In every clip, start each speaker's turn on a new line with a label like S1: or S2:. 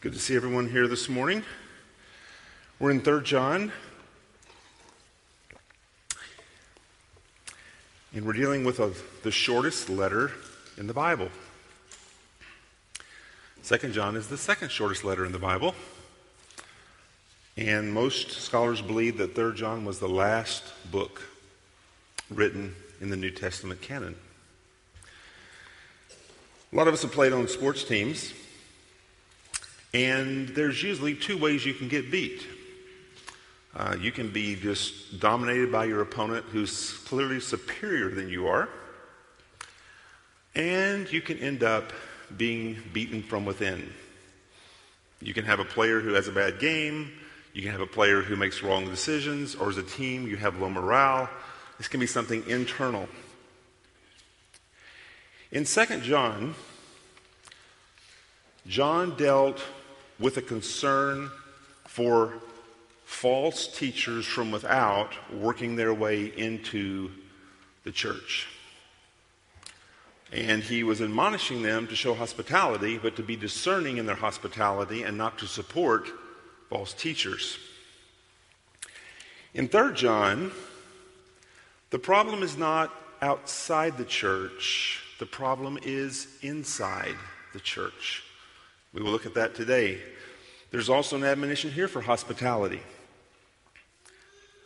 S1: good to see everyone here this morning. We're in 3 John. And we're dealing with a, the shortest letter in the Bible. 2 John is the second shortest letter in the Bible. And most scholars believe that 3 John was the last book written in the New Testament canon. A lot of us have played on sports teams, and there's usually two ways you can get beat. Uh, you can be just dominated by your opponent who's clearly superior than you are, and you can end up being beaten from within. You can have a player who has a bad game, you can have a player who makes wrong decisions, or as a team, you have low morale. This can be something internal. In 2 John, John dealt with a concern for false teachers from without working their way into the church. And he was admonishing them to show hospitality, but to be discerning in their hospitality and not to support false teachers. In 3 John, the problem is not outside the church, the problem is inside the church. We will look at that today. There's also an admonition here for hospitality.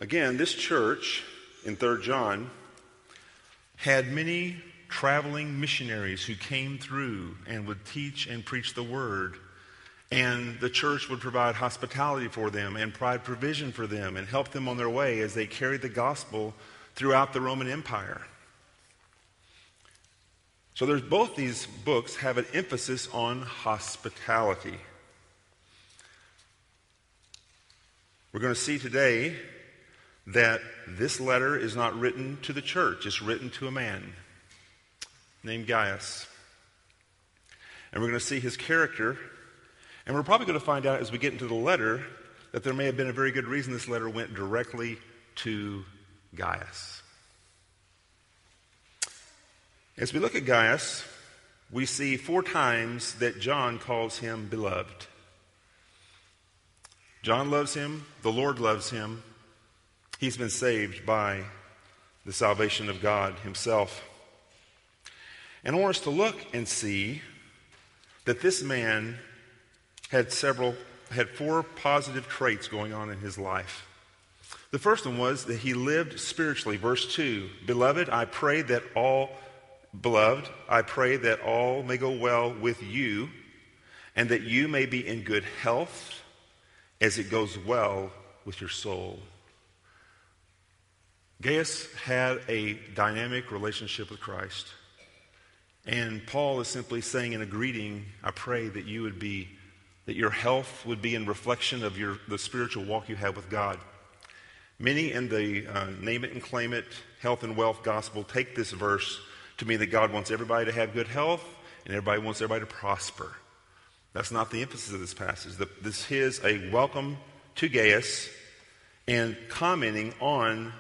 S1: Again, this church in 3 John had many traveling missionaries who came through and would teach and preach the word. And the church would provide hospitality for them and provide provision for them and help them on their way as they carried the gospel throughout the Roman Empire. So there's both these books have an emphasis on hospitality. We're going to see today that this letter is not written to the church, it's written to a man named Gaius. And we're going to see his character. And we're probably going to find out as we get into the letter that there may have been a very good reason this letter went directly to Gaius. As we look at Gaius, we see four times that John calls him beloved. John loves him, the Lord loves him. He's been saved by the salvation of God Himself. And I want us to look and see that this man had several, had four positive traits going on in his life. The first one was that he lived spiritually. Verse 2 Beloved, I pray that all Beloved, I pray that all may go well with you and that you may be in good health as it goes well with your soul. Gaius had a dynamic relationship with Christ. And Paul is simply saying in a greeting, I pray that you would be, that your health would be in reflection of your, the spiritual walk you have with God. Many in the uh, name it and claim it health and wealth gospel take this verse to mean that God wants everybody to have good health and everybody wants everybody to prosper. That's not the emphasis of this passage. The, this is a welcome to Gaius and commenting on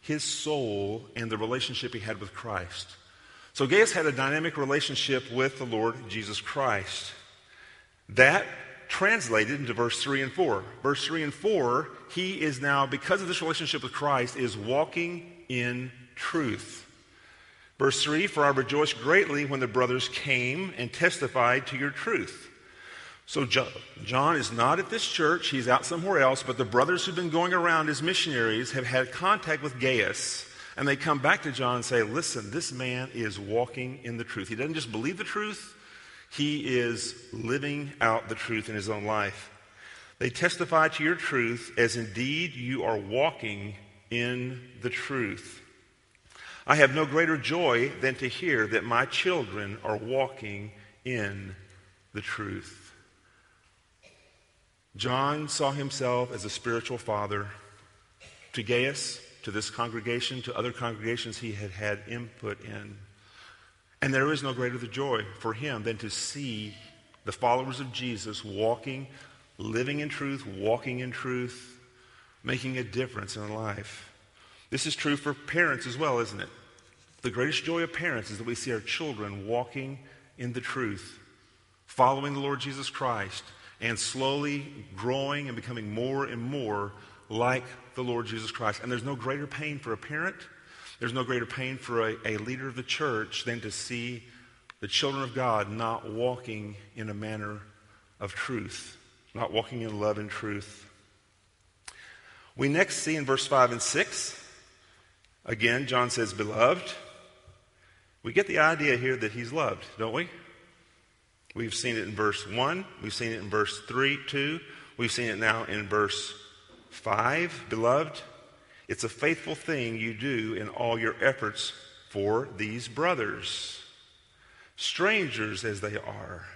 S1: his soul and the relationship he had with Christ. So Gaius had a dynamic relationship with the Lord Jesus Christ. That translated into verse 3 and 4. Verse 3 and 4, he is now, because of this relationship with Christ, is walking in truth. Verse 3 For I rejoiced greatly when the brothers came and testified to your truth. So John is not at this church, he's out somewhere else, but the brothers who've been going around as missionaries have had contact with Gaius. And they come back to John and say, Listen, this man is walking in the truth. He doesn't just believe the truth, he is living out the truth in his own life. They testify to your truth as indeed you are walking in the truth. I have no greater joy than to hear that my children are walking in the truth. John saw himself as a spiritual father to Gaius, to this congregation, to other congregations he had had input in. And there is no greater joy for him than to see the followers of Jesus walking, living in truth, walking in truth, making a difference in life. This is true for parents as well, isn't it? The greatest joy of parents is that we see our children walking in the truth, following the Lord Jesus Christ, and slowly growing and becoming more and more like the Lord Jesus Christ. And there's no greater pain for a parent, there's no greater pain for a, a leader of the church than to see the children of God not walking in a manner of truth, not walking in love and truth. We next see in verse 5 and 6, again, John says, Beloved. We get the idea here that he's loved, don't we? We've seen it in verse 1, we've seen it in verse 3, 2, we've seen it now in verse 5. Beloved, it's a faithful thing you do in all your efforts for these brothers, strangers as they are.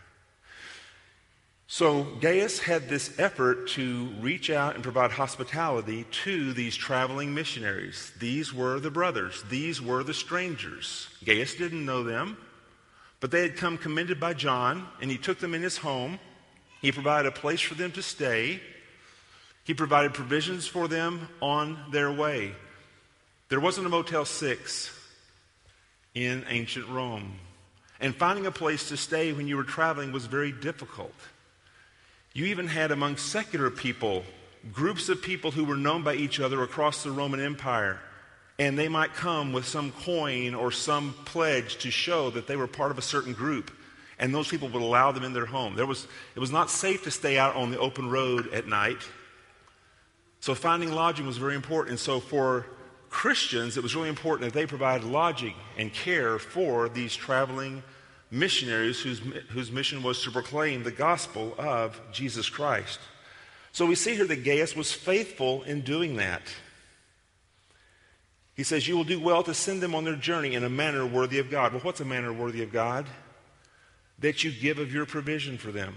S1: So Gaius had this effort to reach out and provide hospitality to these traveling missionaries. These were the brothers, these were the strangers. Gaius didn't know them, but they had come commended by John, and he took them in his home. He provided a place for them to stay. He provided provisions for them on their way. There wasn't a Motel 6 in ancient Rome. And finding a place to stay when you were traveling was very difficult. You even had among secular people groups of people who were known by each other across the Roman Empire. And they might come with some coin or some pledge to show that they were part of a certain group. And those people would allow them in their home. There was, it was not safe to stay out on the open road at night. So finding lodging was very important. So for Christians, it was really important that they provide lodging and care for these traveling missionaries whose, whose mission was to proclaim the gospel of Jesus Christ. So we see here that Gaius was faithful in doing that. He says, You will do well to send them on their journey in a manner worthy of God. Well, what's a manner worthy of God? That you give of your provision for them,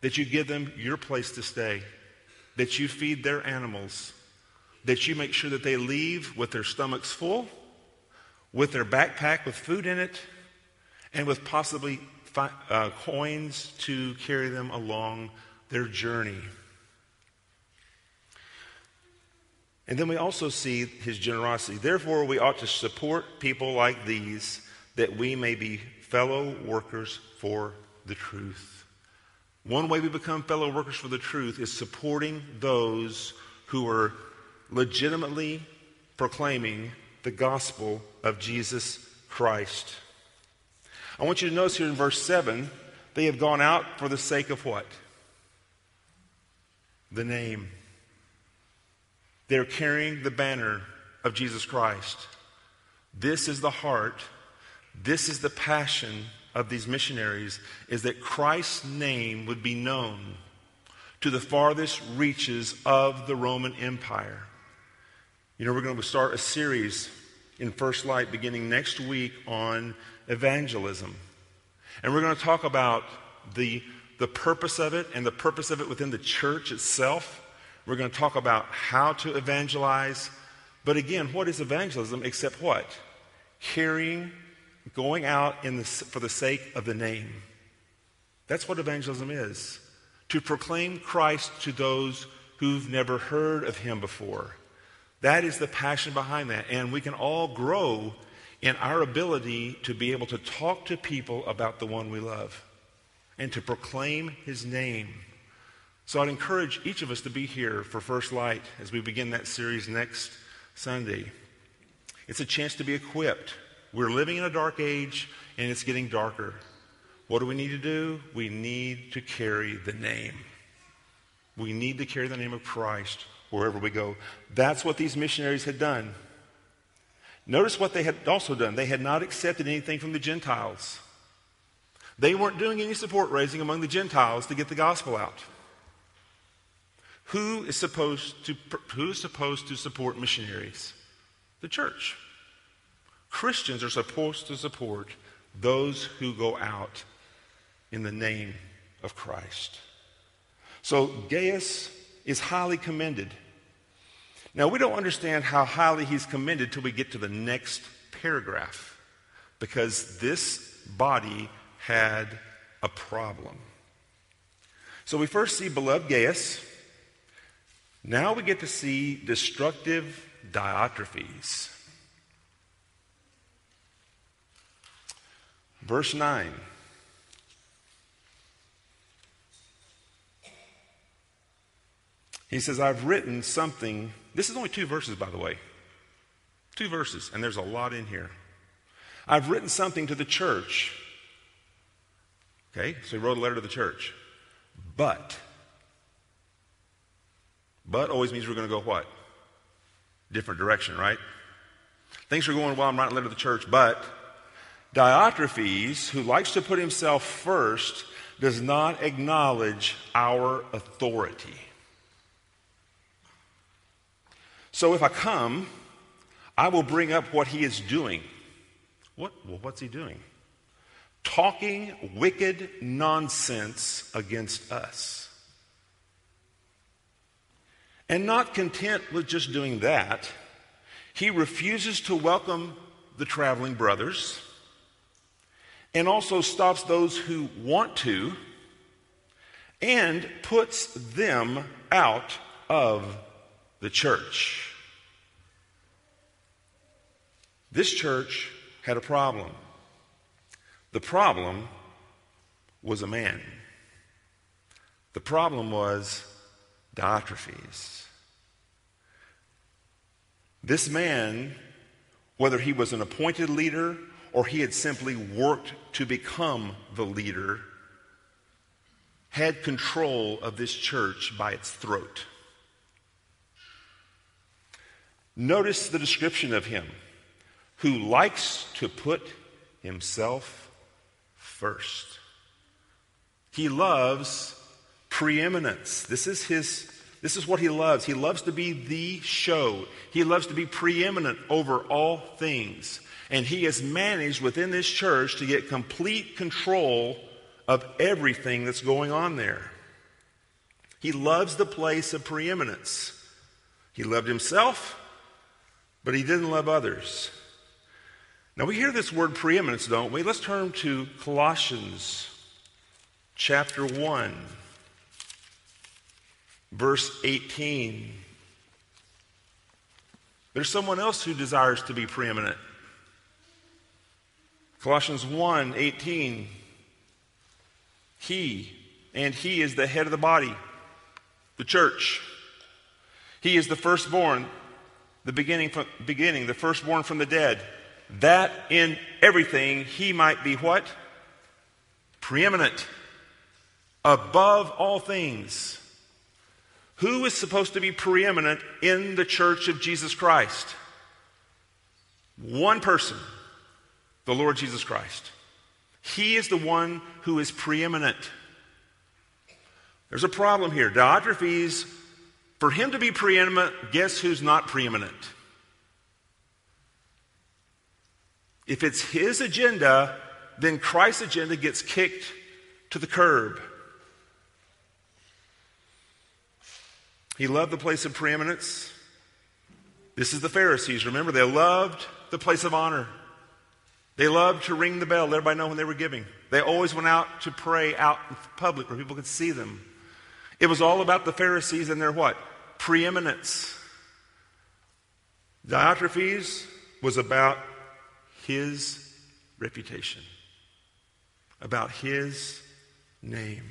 S1: that you give them your place to stay, that you feed their animals, that you make sure that they leave with their stomachs full, with their backpack with food in it, and with possibly fi- uh, coins to carry them along their journey. And then we also see his generosity. Therefore, we ought to support people like these that we may be fellow workers for the truth. One way we become fellow workers for the truth is supporting those who are legitimately proclaiming the gospel of Jesus Christ. I want you to notice here in verse 7 they have gone out for the sake of what? The name. They're carrying the banner of Jesus Christ. This is the heart, this is the passion of these missionaries is that Christ's name would be known to the farthest reaches of the Roman Empire. You know, we're going to start a series in First Light beginning next week on evangelism. And we're going to talk about the, the purpose of it and the purpose of it within the church itself. We're going to talk about how to evangelize. But again, what is evangelism except what? Carrying, going out in the, for the sake of the name. That's what evangelism is to proclaim Christ to those who've never heard of him before. That is the passion behind that. And we can all grow in our ability to be able to talk to people about the one we love and to proclaim his name. So I'd encourage each of us to be here for First Light as we begin that series next Sunday. It's a chance to be equipped. We're living in a dark age and it's getting darker. What do we need to do? We need to carry the name. We need to carry the name of Christ wherever we go. That's what these missionaries had done. Notice what they had also done. They had not accepted anything from the Gentiles. They weren't doing any support raising among the Gentiles to get the gospel out. Who is supposed to, who is supposed to support missionaries? The church. Christians are supposed to support those who go out in the name of Christ. So Gaius is highly commended. Now, we don't understand how highly he's commended till we get to the next paragraph because this body had a problem. So we first see beloved Gaius. Now we get to see destructive Diotrephes. Verse 9. He says, I've written something this is only two verses, by the way. Two verses, and there's a lot in here. I've written something to the church. Okay, so he wrote a letter to the church. But, but always means we're going to go what? Different direction, right? Things are going well. I'm writing a letter to the church, but Diotrephes, who likes to put himself first, does not acknowledge our authority. So if I come, I will bring up what he is doing. What? Well, what's he doing? Talking wicked nonsense against us. And not content with just doing that, he refuses to welcome the traveling brothers and also stops those who want to and puts them out of the church. This church had a problem. The problem was a man. The problem was Diotrephes. This man, whether he was an appointed leader or he had simply worked to become the leader, had control of this church by its throat. Notice the description of him who likes to put himself first. He loves preeminence. This is his this is what he loves. He loves to be the show. He loves to be preeminent over all things. And he has managed within this church to get complete control of everything that's going on there. He loves the place of preeminence. He loved himself, but he didn't love others. Now we hear this word preeminence, don't we? Let's turn to Colossians chapter 1, verse 18. There's someone else who desires to be preeminent. Colossians 1 18. He, and He is the head of the body, the church. He is the firstborn, the beginning, from, beginning, the firstborn from the dead, that in everything He might be what? Preeminent, above all things. Who is supposed to be preeminent in the church of Jesus Christ? One person the Lord Jesus Christ. He is the one who is preeminent. There's a problem here. Diotrephes, for him to be preeminent, guess who's not preeminent? If it's his agenda, then Christ's agenda gets kicked to the curb. He loved the place of preeminence. This is the Pharisees. Remember, they loved the place of honor. They loved to ring the bell, let everybody know when they were giving. They always went out to pray out in public where people could see them. It was all about the Pharisees and their what? Preeminence. Diotrephes was about his reputation, about his name.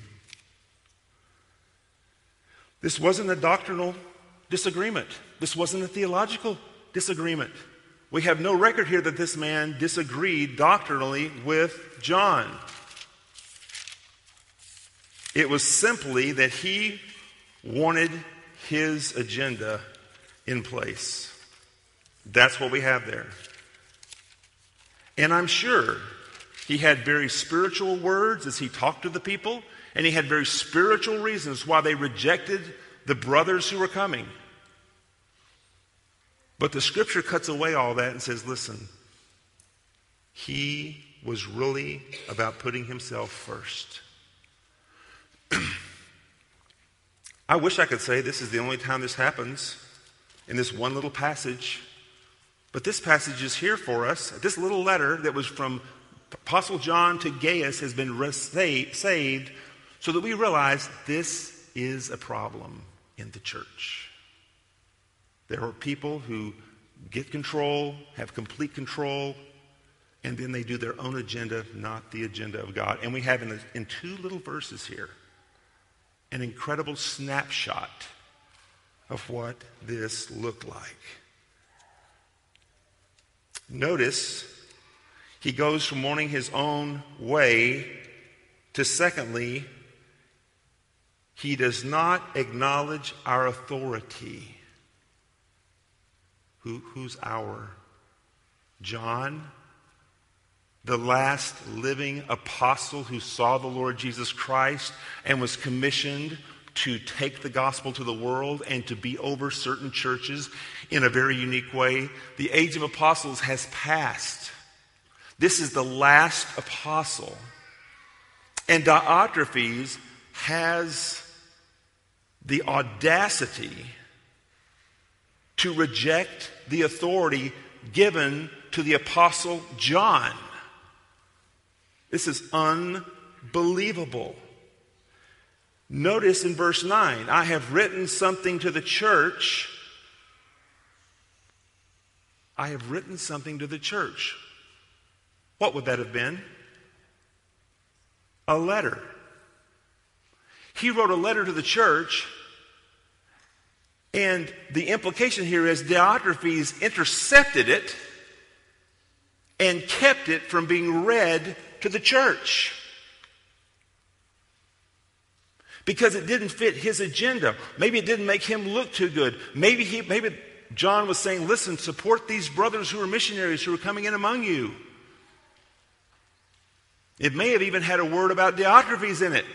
S1: This wasn't a doctrinal disagreement. This wasn't a theological disagreement. We have no record here that this man disagreed doctrinally with John. It was simply that he wanted his agenda in place. That's what we have there. And I'm sure he had very spiritual words as he talked to the people, and he had very spiritual reasons why they rejected the brothers who were coming. But the scripture cuts away all that and says, listen, he was really about putting himself first. I wish I could say this is the only time this happens in this one little passage. But this passage is here for us. This little letter that was from Apostle John to Gaius has been saved so that we realize this is a problem in the church. There are people who get control, have complete control, and then they do their own agenda, not the agenda of God. And we have in, the, in two little verses here an incredible snapshot of what this looked like. Notice he goes from wanting his own way to, secondly, he does not acknowledge our authority. Who, who's our? John, the last living apostle who saw the Lord Jesus Christ and was commissioned to take the gospel to the world and to be over certain churches in a very unique way. The age of apostles has passed. This is the last apostle. And Diotrephes has the audacity to reject the authority given to the apostle John. This is unbelievable. Notice in verse 9, I have written something to the church. I have written something to the church. What would that have been? A letter. He wrote a letter to the church, and the implication here is Diotrephes intercepted it and kept it from being read to the church because it didn't fit his agenda. Maybe it didn't make him look too good. Maybe he maybe John was saying, "Listen, support these brothers who are missionaries who are coming in among you." It may have even had a word about Diotrephes in it.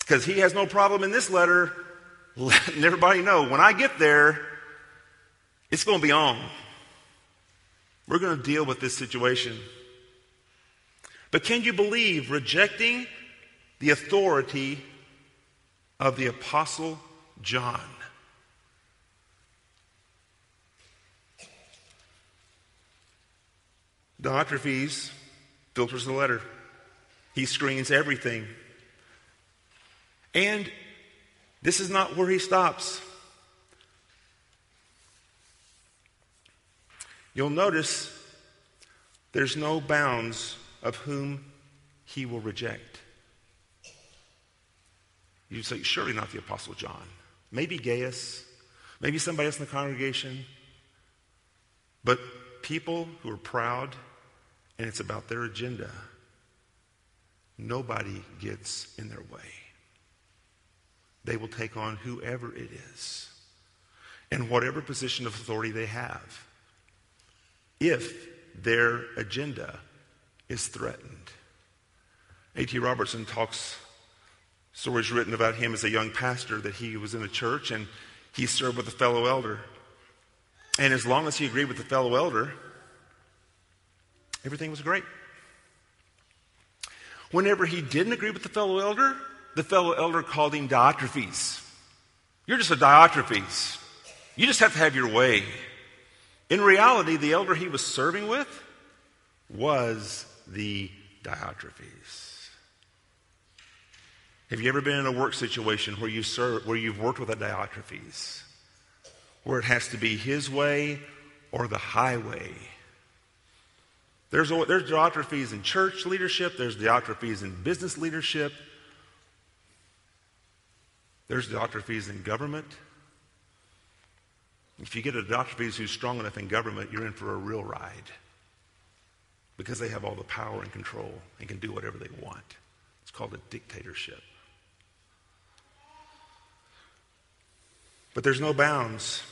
S1: Because he has no problem in this letter letting everybody know when I get there, it's going to be on. We're going to deal with this situation. But can you believe rejecting the authority of the Apostle John. Diotrephes filters the letter. He screens everything. And this is not where he stops. You'll notice there's no bounds of whom he will reject. You say, surely not the Apostle John. Maybe Gaius, maybe somebody else in the congregation. But people who are proud and it's about their agenda, nobody gets in their way. They will take on whoever it is and whatever position of authority they have if their agenda is threatened. A.T. Robertson talks Stories written about him as a young pastor that he was in a church and he served with a fellow elder. And as long as he agreed with the fellow elder, everything was great. Whenever he didn't agree with the fellow elder, the fellow elder called him Diotrephes. You're just a Diotrephes. You just have to have your way. In reality, the elder he was serving with was the Diotrephes. Have you ever been in a work situation where, you serve, where you've worked with a Diotrephes? Where it has to be his way or the highway? There's, there's Diotrephes in church leadership, there's Diotrephes in business leadership, there's Diotrephes in government. If you get a Diotrephes who's strong enough in government, you're in for a real ride because they have all the power and control and can do whatever they want. It's called a dictatorship. But there's no bounds.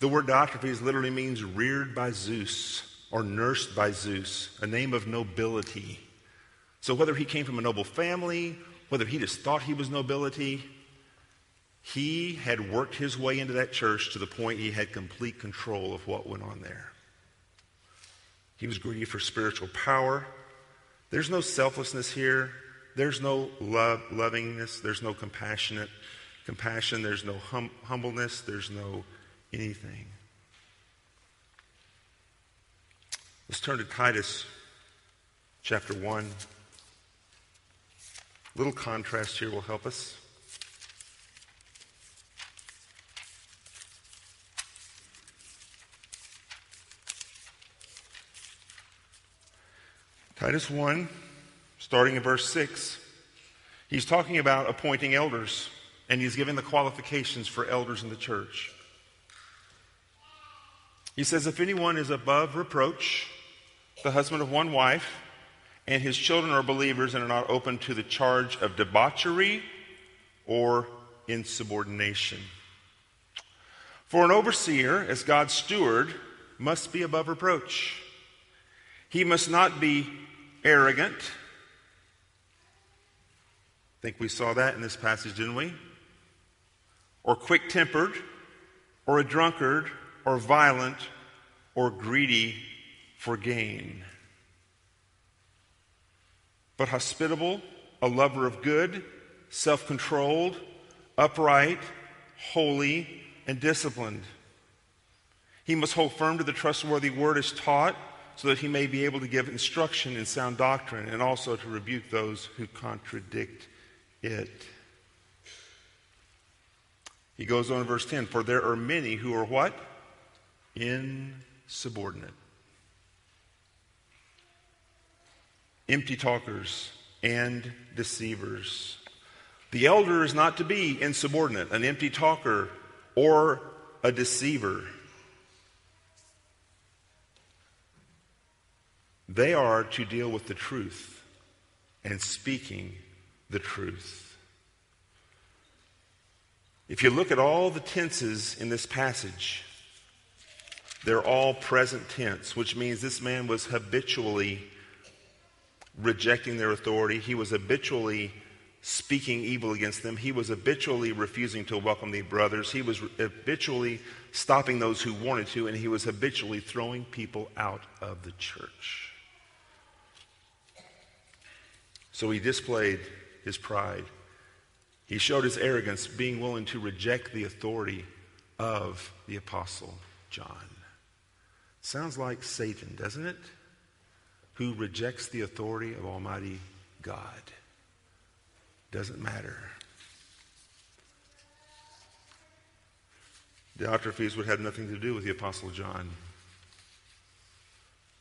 S1: The word Diotrephes literally means reared by Zeus or nursed by Zeus, a name of nobility. So whether he came from a noble family, whether he just thought he was nobility, he had worked his way into that church to the point he had complete control of what went on there. He was greedy for spiritual power. There's no selflessness here. There's no love, lovingness. There's no compassionate compassion, there's no hum- humbleness, there's no anything. Let's turn to Titus chapter 1. A little contrast here will help us. Titus 1, starting in verse 6, he's talking about appointing elders And he's giving the qualifications for elders in the church. He says, If anyone is above reproach, the husband of one wife, and his children are believers and are not open to the charge of debauchery or insubordination. For an overseer, as God's steward, must be above reproach. He must not be arrogant. I think we saw that in this passage, didn't we? Or quick tempered, or a drunkard, or violent, or greedy for gain. But hospitable, a lover of good, self controlled, upright, holy, and disciplined. He must hold firm to the trustworthy word as taught so that he may be able to give instruction in sound doctrine and also to rebuke those who contradict it. He goes on in verse 10 For there are many who are what? Insubordinate. Empty talkers and deceivers. The elder is not to be insubordinate, an empty talker, or a deceiver. They are to deal with the truth and speaking the truth. If you look at all the tenses in this passage, they're all present tense, which means this man was habitually rejecting their authority. He was habitually speaking evil against them. He was habitually refusing to welcome the brothers. He was habitually stopping those who wanted to, and he was habitually throwing people out of the church. So he displayed his pride. He showed his arrogance, being willing to reject the authority of the Apostle John. Sounds like Satan, doesn't it? Who rejects the authority of Almighty God. Doesn't matter. Diotrephes would have nothing to do with the Apostle John.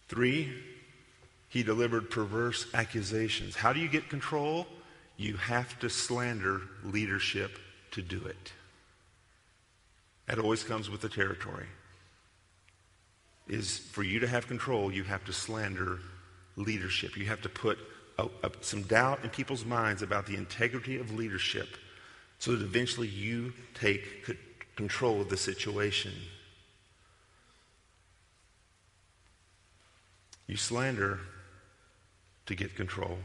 S1: Three, he delivered perverse accusations. How do you get control? You have to slander leadership to do it. That always comes with the territory. Is for you to have control, you have to slander leadership. You have to put a, a, some doubt in people's minds about the integrity of leadership so that eventually you take c- control of the situation. You slander to get control.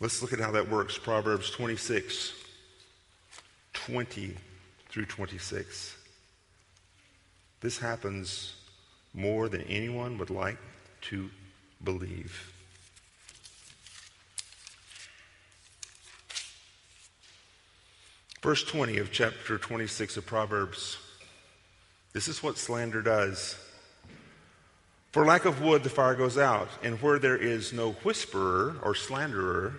S1: Let's look at how that works. Proverbs 26, 20 through 26. This happens more than anyone would like to believe. Verse 20 of chapter 26 of Proverbs. This is what slander does. For lack of wood, the fire goes out, and where there is no whisperer or slanderer,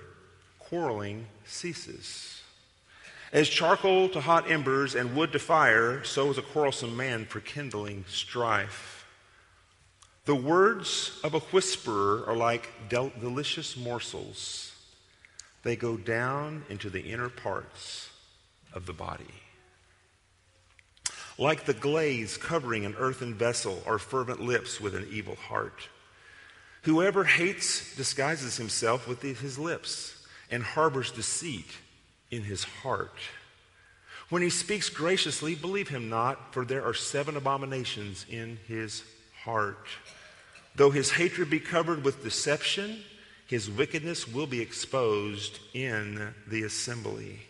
S1: quarreling ceases. As charcoal to hot embers and wood to fire, so is a quarrelsome man for kindling strife. The words of a whisperer are like del- delicious morsels, they go down into the inner parts of the body. Like the glaze covering an earthen vessel are fervent lips with an evil heart. Whoever hates disguises himself with his lips and harbors deceit in his heart. When he speaks graciously, believe him not, for there are seven abominations in his heart. Though his hatred be covered with deception, his wickedness will be exposed in the assembly.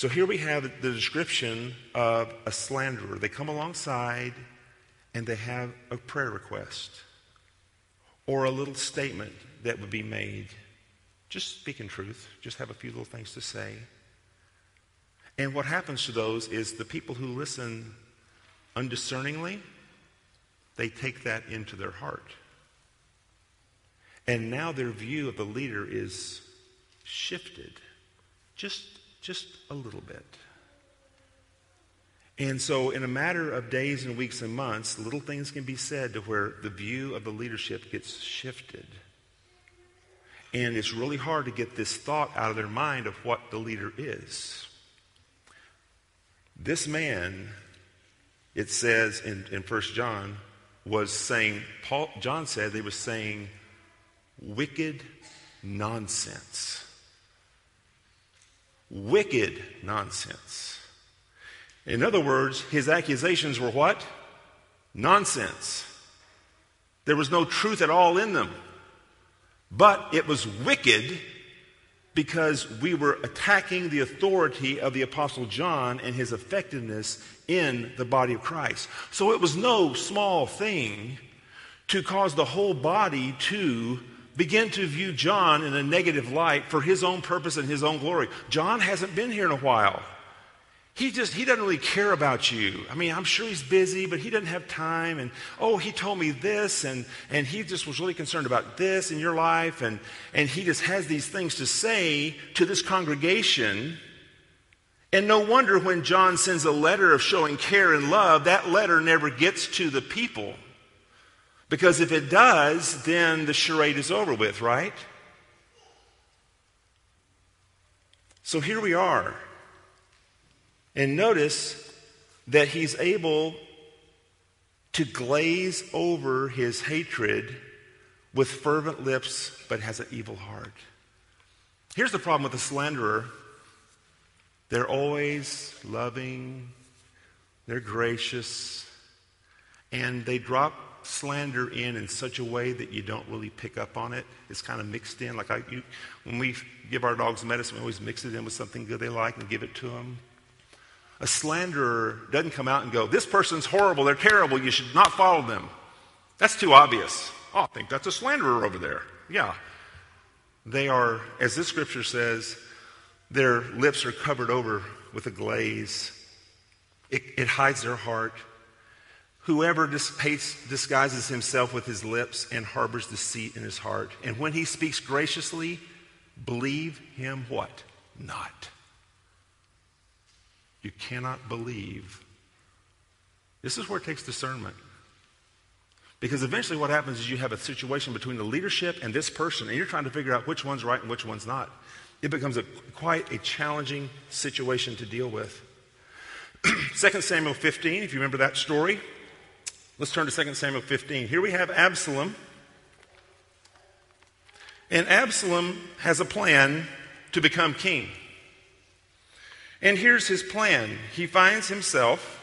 S1: So here we have the description of a slanderer. They come alongside and they have a prayer request or a little statement that would be made. Just speaking truth, just have a few little things to say. And what happens to those is the people who listen undiscerningly, they take that into their heart. And now their view of the leader is shifted. Just just a little bit. And so, in a matter of days and weeks and months, little things can be said to where the view of the leadership gets shifted. And it's really hard to get this thought out of their mind of what the leader is. This man, it says in, in 1 John, was saying, Paul, John said they were saying wicked nonsense. Wicked nonsense. In other words, his accusations were what? Nonsense. There was no truth at all in them. But it was wicked because we were attacking the authority of the Apostle John and his effectiveness in the body of Christ. So it was no small thing to cause the whole body to begin to view John in a negative light for his own purpose and his own glory. John hasn't been here in a while. He just, he doesn't really care about you. I mean, I'm sure he's busy, but he doesn't have time. And, oh, he told me this, and, and he just was really concerned about this in your life. And, and he just has these things to say to this congregation. And no wonder when John sends a letter of showing care and love, that letter never gets to the people. Because if it does, then the charade is over with, right? So here we are. And notice that he's able to glaze over his hatred with fervent lips, but has an evil heart. Here's the problem with the slanderer they're always loving, they're gracious, and they drop slander in in such a way that you don't really pick up on it. It's kind of mixed in. Like I, you, when we give our dogs medicine, we always mix it in with something good they like and give it to them. A slanderer doesn't come out and go, This person's horrible, they're terrible, you should not follow them. That's too obvious. Oh, I think that's a slanderer over there. Yeah. They are, as this scripture says, their lips are covered over with a glaze. It, it hides their heart. Whoever disguises himself with his lips and harbors deceit in his heart. And when he speaks graciously, believe him what? Not. You cannot believe. This is where it takes discernment. Because eventually, what happens is you have a situation between the leadership and this person, and you're trying to figure out which one's right and which one's not. It becomes a, quite a challenging situation to deal with. 2 Samuel 15, if you remember that story, let's turn to 2 Samuel 15. Here we have Absalom. And Absalom has a plan to become king. And here's his plan. He finds himself,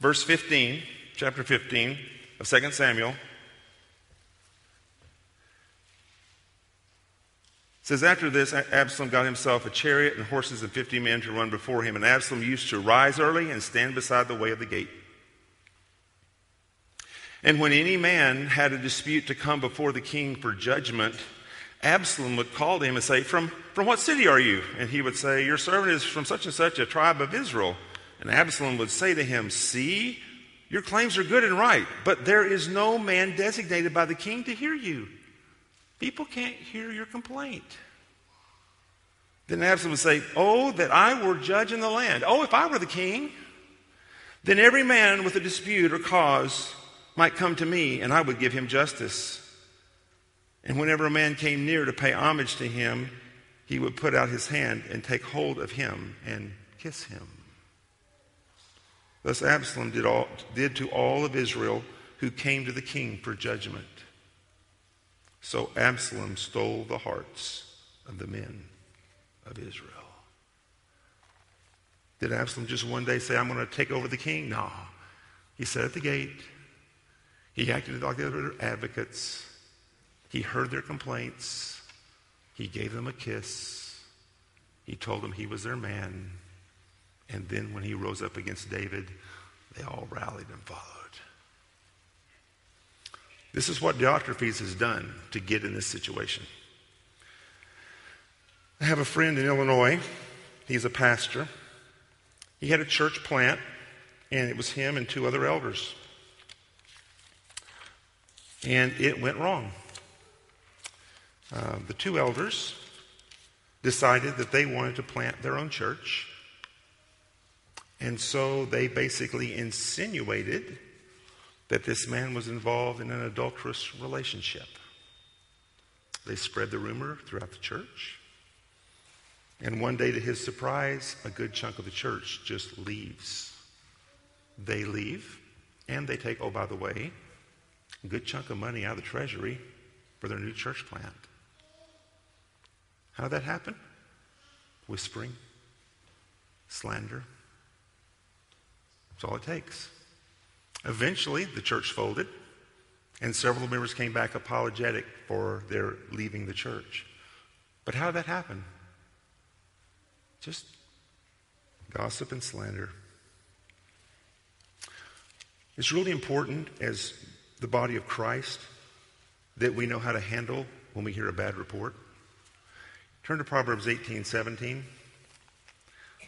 S1: verse 15, chapter 15 of 2 Samuel. says after this absalom got himself a chariot and horses and 50 men to run before him and absalom used to rise early and stand beside the way of the gate and when any man had a dispute to come before the king for judgment Absalom would call to him and say, from, from what city are you? And he would say, Your servant is from such and such a tribe of Israel. And Absalom would say to him, See, your claims are good and right, but there is no man designated by the king to hear you. People can't hear your complaint. Then Absalom would say, Oh, that I were judge in the land. Oh, if I were the king, then every man with a dispute or cause might come to me, and I would give him justice. And whenever a man came near to pay homage to him, he would put out his hand and take hold of him and kiss him. Thus Absalom did, all, did to all of Israel who came to the king for judgment. So Absalom stole the hearts of the men of Israel. Did Absalom just one day say, I'm going to take over the king? No. He sat at the gate. He acted like the other advocates. He heard their complaints. He gave them a kiss. He told them he was their man. And then when he rose up against David, they all rallied and followed. This is what Diotrephes has done to get in this situation. I have a friend in Illinois. He's a pastor. He had a church plant, and it was him and two other elders. And it went wrong. Uh, the two elders decided that they wanted to plant their own church. And so they basically insinuated that this man was involved in an adulterous relationship. they spread the rumor throughout the church. And one day, to his surprise, a good chunk of the church just leaves. They leave, and they take, oh, by the way, a good chunk of money out of the treasury for their new church plant. How did that happen? Whispering, slander. That's all it takes. Eventually, the church folded, and several members came back apologetic for their leaving the church. But how did that happen? Just gossip and slander. It's really important as the body of Christ that we know how to handle when we hear a bad report. Turn to Proverbs 18 17.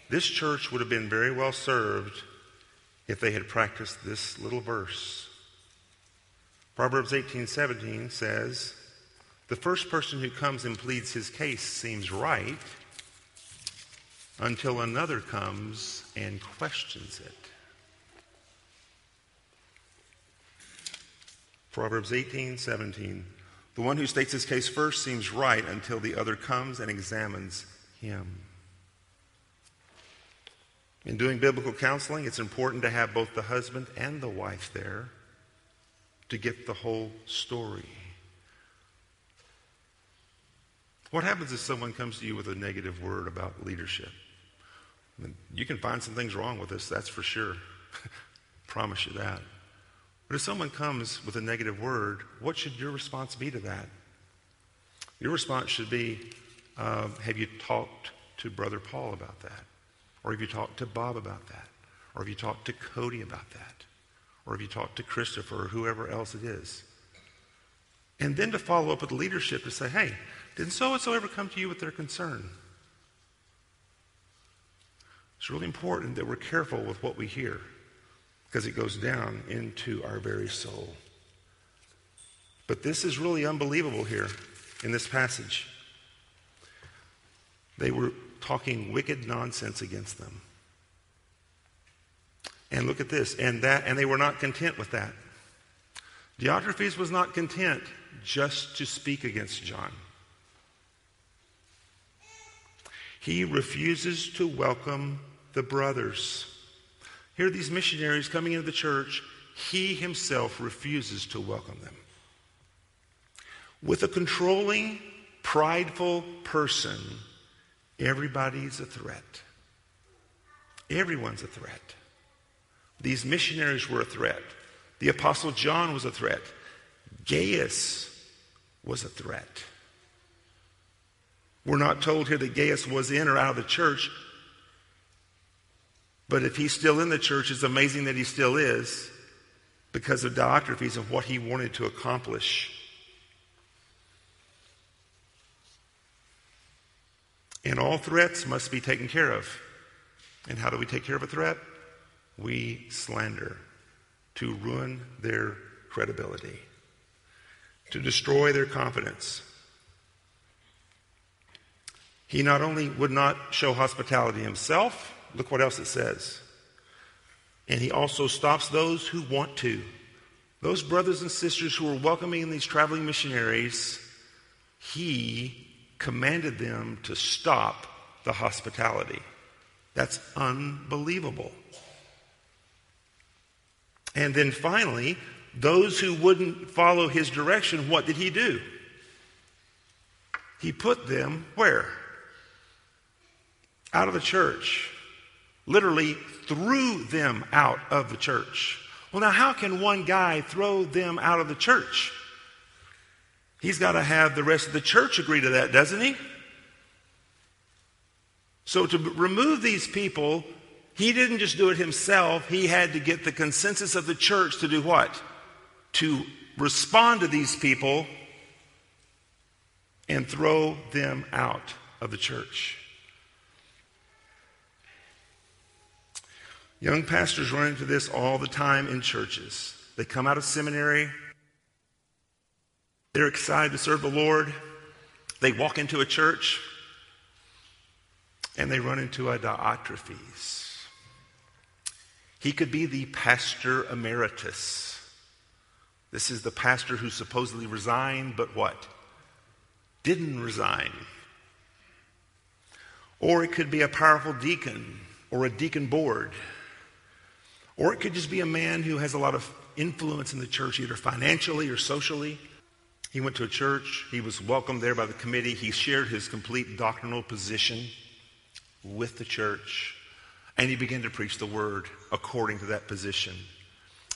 S1: This church would have been very well served if they had practiced this little verse. Proverbs 18 17 says, The first person who comes and pleads his case seems right until another comes and questions it. Proverbs 18, 17. The one who states his case first seems right until the other comes and examines him. In doing biblical counseling, it's important to have both the husband and the wife there to get the whole story. What happens if someone comes to you with a negative word about leadership? I mean, you can find some things wrong with us, that's for sure. Promise you that. But if someone comes with a negative word, what should your response be to that? Your response should be uh, Have you talked to Brother Paul about that? Or have you talked to Bob about that? Or have you talked to Cody about that? Or have you talked to Christopher or whoever else it is? And then to follow up with leadership to say, Hey, didn't so and so ever come to you with their concern? It's really important that we're careful with what we hear because it goes down into our very soul. But this is really unbelievable here in this passage. They were talking wicked nonsense against them. And look at this, and that and they were not content with that. Diotrephes was not content just to speak against John. He refuses to welcome the brothers. Here are these missionaries coming into the church. He himself refuses to welcome them. With a controlling, prideful person, everybody's a threat. Everyone's a threat. These missionaries were a threat. The Apostle John was a threat. Gaius was a threat. We're not told here that Gaius was in or out of the church, but if he's still in the church, it's amazing that he still is because of Diotrephes and what he wanted to accomplish. And all threats must be taken care of. And how do we take care of a threat? We slander to ruin their credibility, to destroy their confidence. He not only would not show hospitality himself, Look what else it says. And he also stops those who want to. Those brothers and sisters who were welcoming these traveling missionaries, he commanded them to stop the hospitality. That's unbelievable. And then finally, those who wouldn't follow his direction, what did he do? He put them where? Out of the church literally threw them out of the church. Well, now, how can one guy throw them out of the church? He's got to have the rest of the church agree to that, doesn't he? So, to remove these people, he didn't just do it himself. He had to get the consensus of the church to do what? To respond to these people and throw them out of the church. Young pastors run into this all the time in churches. They come out of seminary, they're excited to serve the Lord. They walk into a church and they run into a Diotrephes. He could be the pastor emeritus. This is the pastor who supposedly resigned, but what? didn't resign. Or it could be a powerful deacon or a deacon board. Or it could just be a man who has a lot of influence in the church, either financially or socially. He went to a church. He was welcomed there by the committee. He shared his complete doctrinal position with the church. And he began to preach the word according to that position.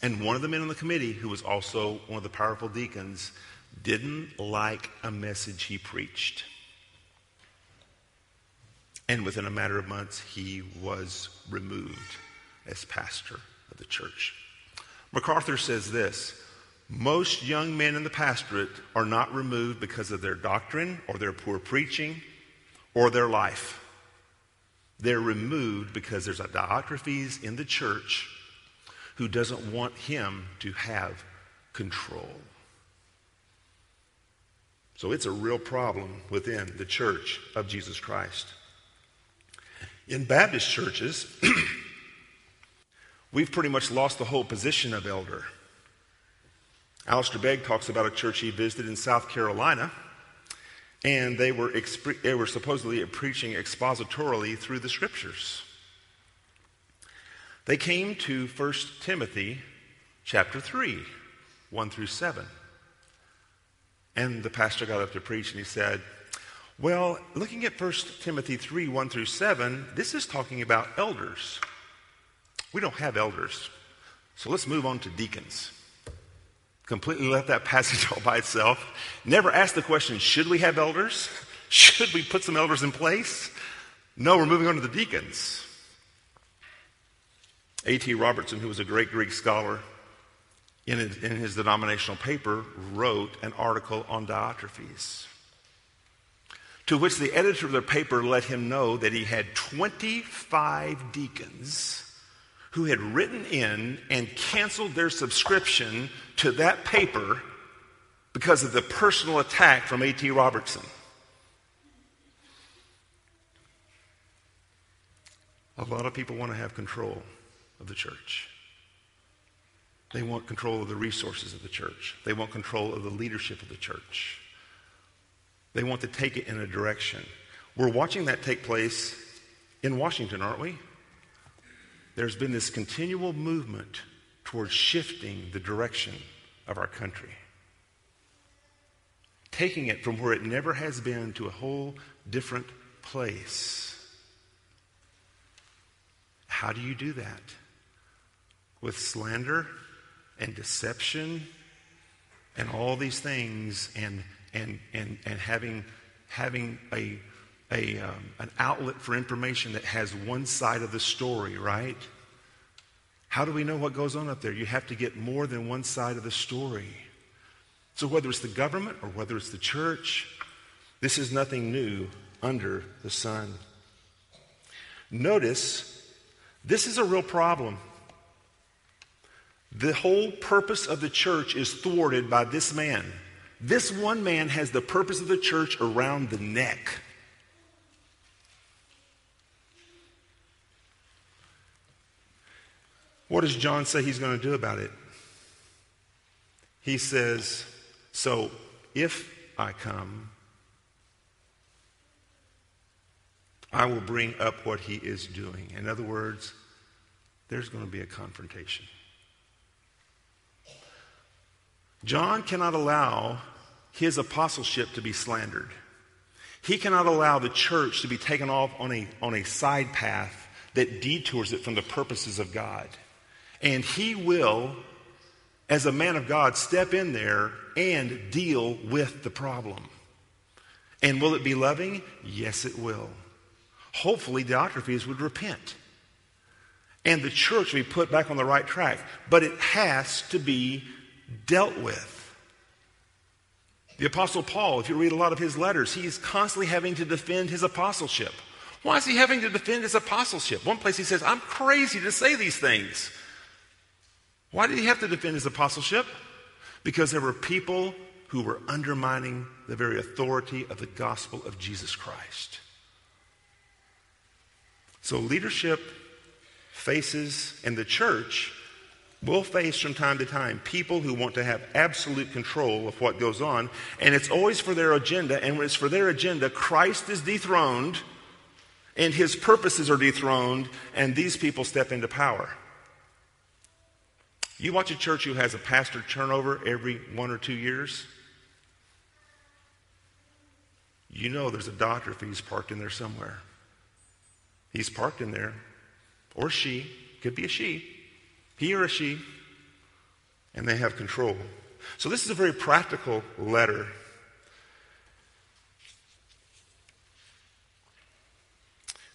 S1: And one of the men on the committee, who was also one of the powerful deacons, didn't like a message he preached. And within a matter of months, he was removed as pastor of the church. MacArthur says this most young men in the pastorate are not removed because of their doctrine or their poor preaching or their life. They're removed because there's a in the church who doesn't want him to have control. So it's a real problem within the church of Jesus Christ. In Baptist churches, we've pretty much lost the whole position of elder. Alistair Begg talks about a church he visited in South Carolina, and they were, exp- they were supposedly preaching expositorily through the scriptures. They came to 1 Timothy chapter 3, 1 through 7. And the pastor got up to preach and he said, Well, looking at 1 Timothy 3, 1 through 7, this is talking about elders. We don't have elders. So let's move on to deacons completely left that passage all by itself. Never asked the question, should we have elders? Should we put some elders in place? No, we're moving on to the deacons. A.T. Robertson, who was a great Greek scholar, in his, in his denominational paper, wrote an article on Diotrephes, to which the editor of the paper let him know that he had 25 deacons who had written in and canceled their subscription to that paper because of the personal attack from A.T. Robertson. A lot of people want to have control of the church. They want control of the resources of the church. They want control of the leadership of the church. They want to take it in a direction. We're watching that take place in Washington, aren't we? There's been this continual movement towards shifting the direction of our country, taking it from where it never has been to a whole different place. How do you do that? With slander and deception and all these things and, and, and, and having, having a a, um, an outlet for information that has one side of the story, right? How do we know what goes on up there? You have to get more than one side of the story. So, whether it's the government or whether it's the church, this is nothing new under the sun. Notice, this is a real problem. The whole purpose of the church is thwarted by this man. This one man has the purpose of the church around the neck. What does John say he's going to do about it? He says, So if I come, I will bring up what he is doing. In other words, there's going to be a confrontation. John cannot allow his apostleship to be slandered. He cannot allow the church to be taken off on a, on a side path that detours it from the purposes of God. And he will, as a man of God, step in there and deal with the problem. And will it be loving? Yes, it will. Hopefully, Diotrephes would repent. And the church will be put back on the right track. But it has to be dealt with. The Apostle Paul, if you read a lot of his letters, he's constantly having to defend his apostleship. Why is he having to defend his apostleship? One place he says, I'm crazy to say these things. Why did he have to defend his apostleship? Because there were people who were undermining the very authority of the gospel of Jesus Christ. So leadership faces, and the church will face from time to time people who want to have absolute control of what goes on, and it's always for their agenda. And when it's for their agenda, Christ is dethroned, and his purposes are dethroned, and these people step into power. You watch a church who has a pastor turnover every one or two years, you know there's a Diotrephes parked in there somewhere. He's parked in there, or she, could be a she, he or a she, and they have control. So this is a very practical letter.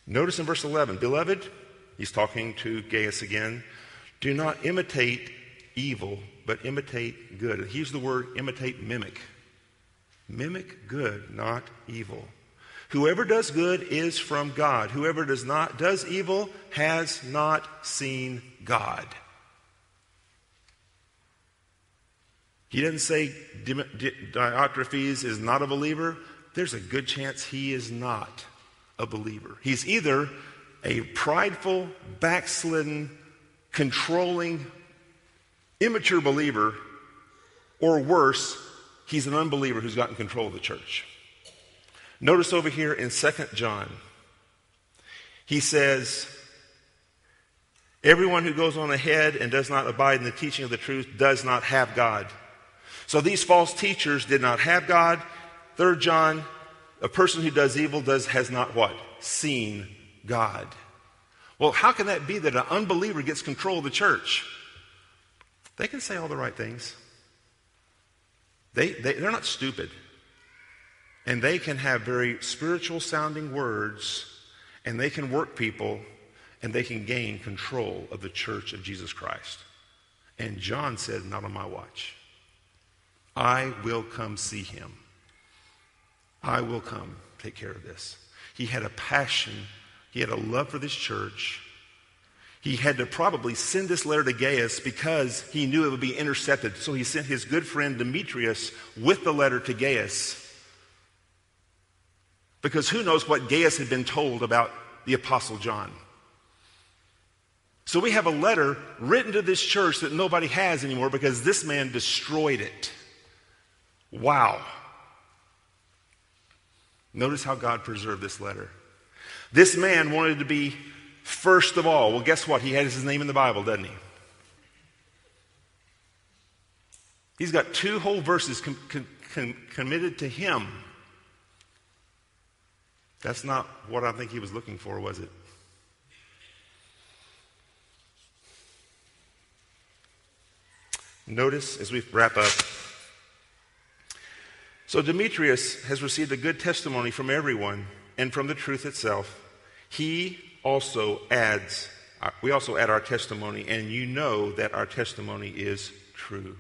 S1: Notice in verse 11, Beloved, he's talking to Gaius again, do not imitate evil, but imitate good. He used the word imitate, mimic. Mimic good, not evil. Whoever does good is from God. Whoever does not does evil has not seen God. He doesn't say Diotrephes is not a believer. There's a good chance he is not a believer. He's either a prideful, backslidden, controlling, immature believer, or worse, he's an unbeliever who's gotten control of the church. Notice over here in 2 John, he says, Everyone who goes on ahead and does not abide in the teaching of the truth does not have God. So these false teachers did not have God. Third John, a person who does evil does has not what? Seen God. Well, how can that be that an unbeliever gets control of the church? They can say all the right things. They, they, they're not stupid. And they can have very spiritual sounding words, and they can work people, and they can gain control of the church of Jesus Christ. And John said, Not on my watch. I will come see him. I will come take care of this. He had a passion, he had a love for this church. He had to probably send this letter to Gaius because he knew it would be intercepted. So he sent his good friend Demetrius with the letter to Gaius. Because who knows what Gaius had been told about the Apostle John. So we have a letter written to this church that nobody has anymore because this man destroyed it. Wow. Notice how God preserved this letter. This man wanted to be first of all. Well, guess what? He has his name in the Bible, doesn't he? He's got two whole verses com- com- committed to him. That's not what I think he was looking for, was it? Notice as we wrap up so Demetrius has received a good testimony from everyone and from the truth itself. He also adds, uh, we also add our testimony, and you know that our testimony is true.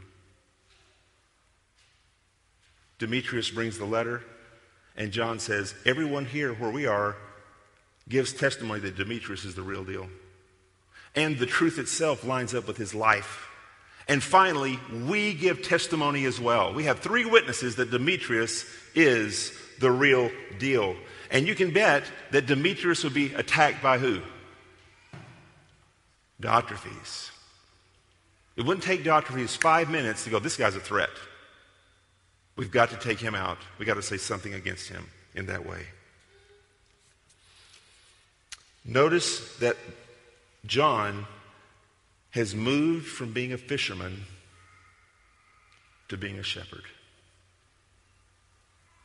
S1: Demetrius brings the letter, and John says, Everyone here where we are gives testimony that Demetrius is the real deal. And the truth itself lines up with his life. And finally, we give testimony as well. We have three witnesses that Demetrius is the real deal. And you can bet that Demetrius will be attacked by who? Diotrephes. It wouldn't take Diotrephes five minutes to go, this guy's a threat. We've got to take him out. We've got to say something against him in that way. Notice that John has moved from being a fisherman to being a shepherd.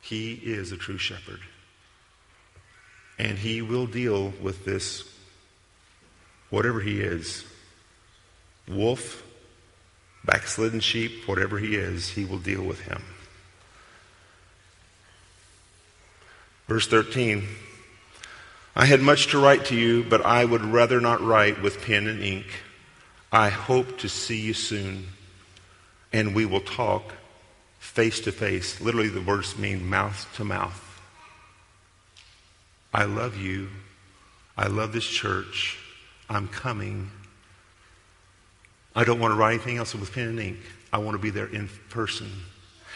S1: He is a true shepherd. And he will deal with this, whatever he is wolf, backslidden sheep, whatever he is, he will deal with him. Verse 13 I had much to write to you, but I would rather not write with pen and ink I hope to see you soon, and we will talk face to face. Literally, the words mean mouth to mouth. I love you. I love this church. I'm coming. I don't want to write anything else with pen and ink. I want to be there in person.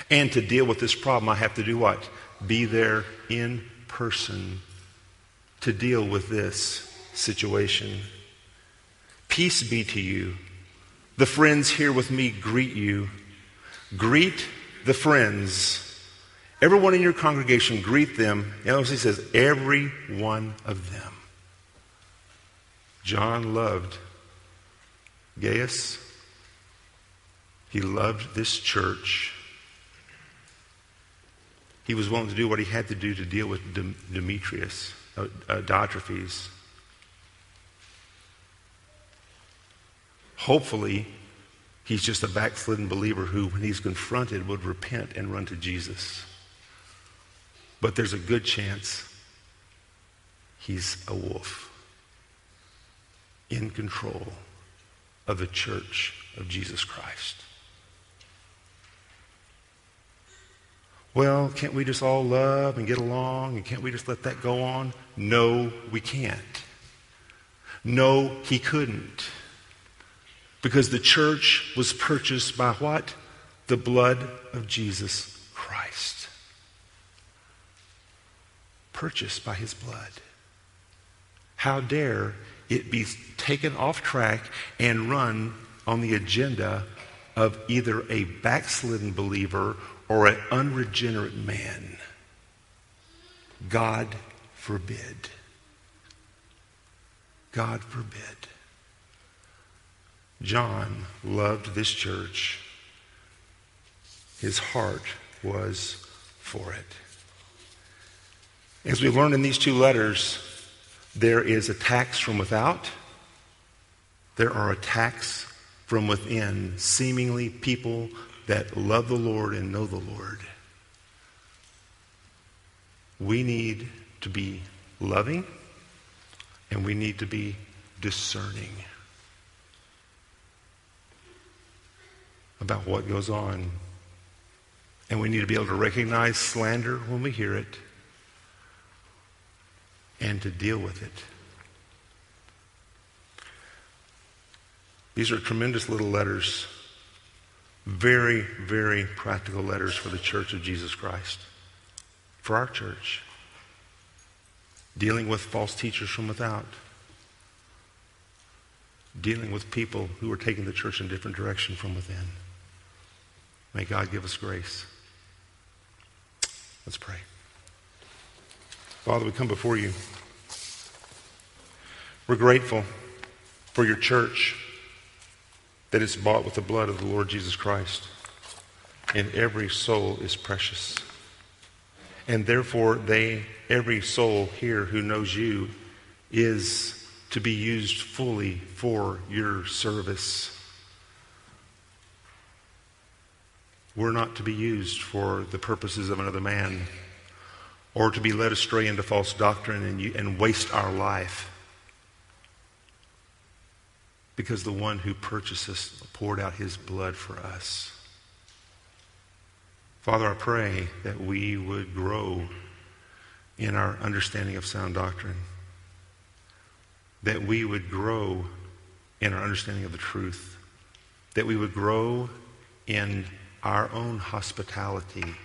S1: And to deal with this problem, I have to do what? Be there in person to deal with this situation. Peace be to you. The friends here with me greet you. Greet the friends. Everyone in your congregation, greet them. he says, every one of them. John loved Gaius. He loved this church. He was willing to do what he had to do to deal with Demetrius, uh, uh, Diotrephes. Hopefully, he's just a backslidden believer who, when he's confronted, would repent and run to Jesus. But there's a good chance he's a wolf in control of the church of Jesus Christ. Well, can't we just all love and get along and can't we just let that go on? No, we can't. No, he couldn't. Because the church was purchased by what? The blood of Jesus Christ. Purchased by his blood. How dare it be taken off track and run on the agenda of either a backslidden believer or an unregenerate man. God forbid. God forbid. John loved this church. His heart was for it. As we learned in these two letters, there is attacks from without, there are attacks from within, seemingly people that love the Lord and know the Lord. We need to be loving and we need to be discerning about what goes on. And we need to be able to recognize slander when we hear it and to deal with it. These are tremendous little letters very, very practical letters for the church of Jesus Christ, for our church, dealing with false teachers from without, dealing with people who are taking the church in a different direction from within. May God give us grace. Let's pray. Father, we come before you. We're grateful for your church that is bought with the blood of the Lord Jesus Christ. And every soul is precious. And therefore, they, every soul here who knows you is to be used fully for your service. We're not to be used for the purposes of another man or to be led astray into false doctrine and, and waste our life. Because the one who purchased us poured out his blood for us. Father, I pray that we would grow in our understanding of sound doctrine, that we would grow in our understanding of the truth, that we would grow in our own hospitality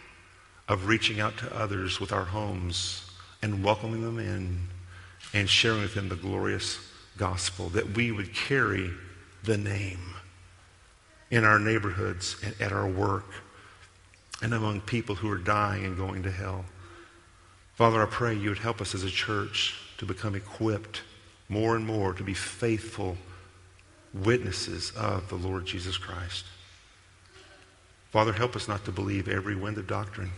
S1: of reaching out to others with our homes and welcoming them in and sharing with them the glorious gospel, that we would carry the name in our neighborhoods and at our work and among people who are dying and going to hell. Father, I pray you would help us as a church to become equipped more and more to be faithful witnesses of the Lord Jesus Christ. Father, help us not to believe every wind of doctrine.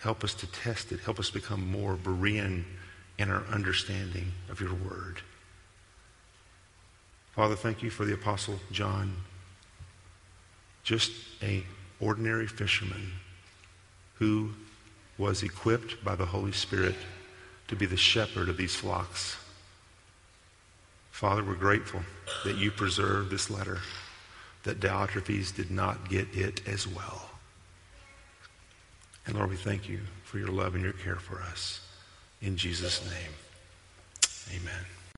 S1: Help us to test it. Help us become more Berean in our understanding of your word. Father, thank you for the Apostle John, just a ordinary fisherman who was equipped by the Holy Spirit to be the shepherd of these flocks. Father, we're grateful that you preserved this letter, that Diotrephes did not get it as well. And Lord, we thank you for your love and your care for us. In Jesus' name, amen.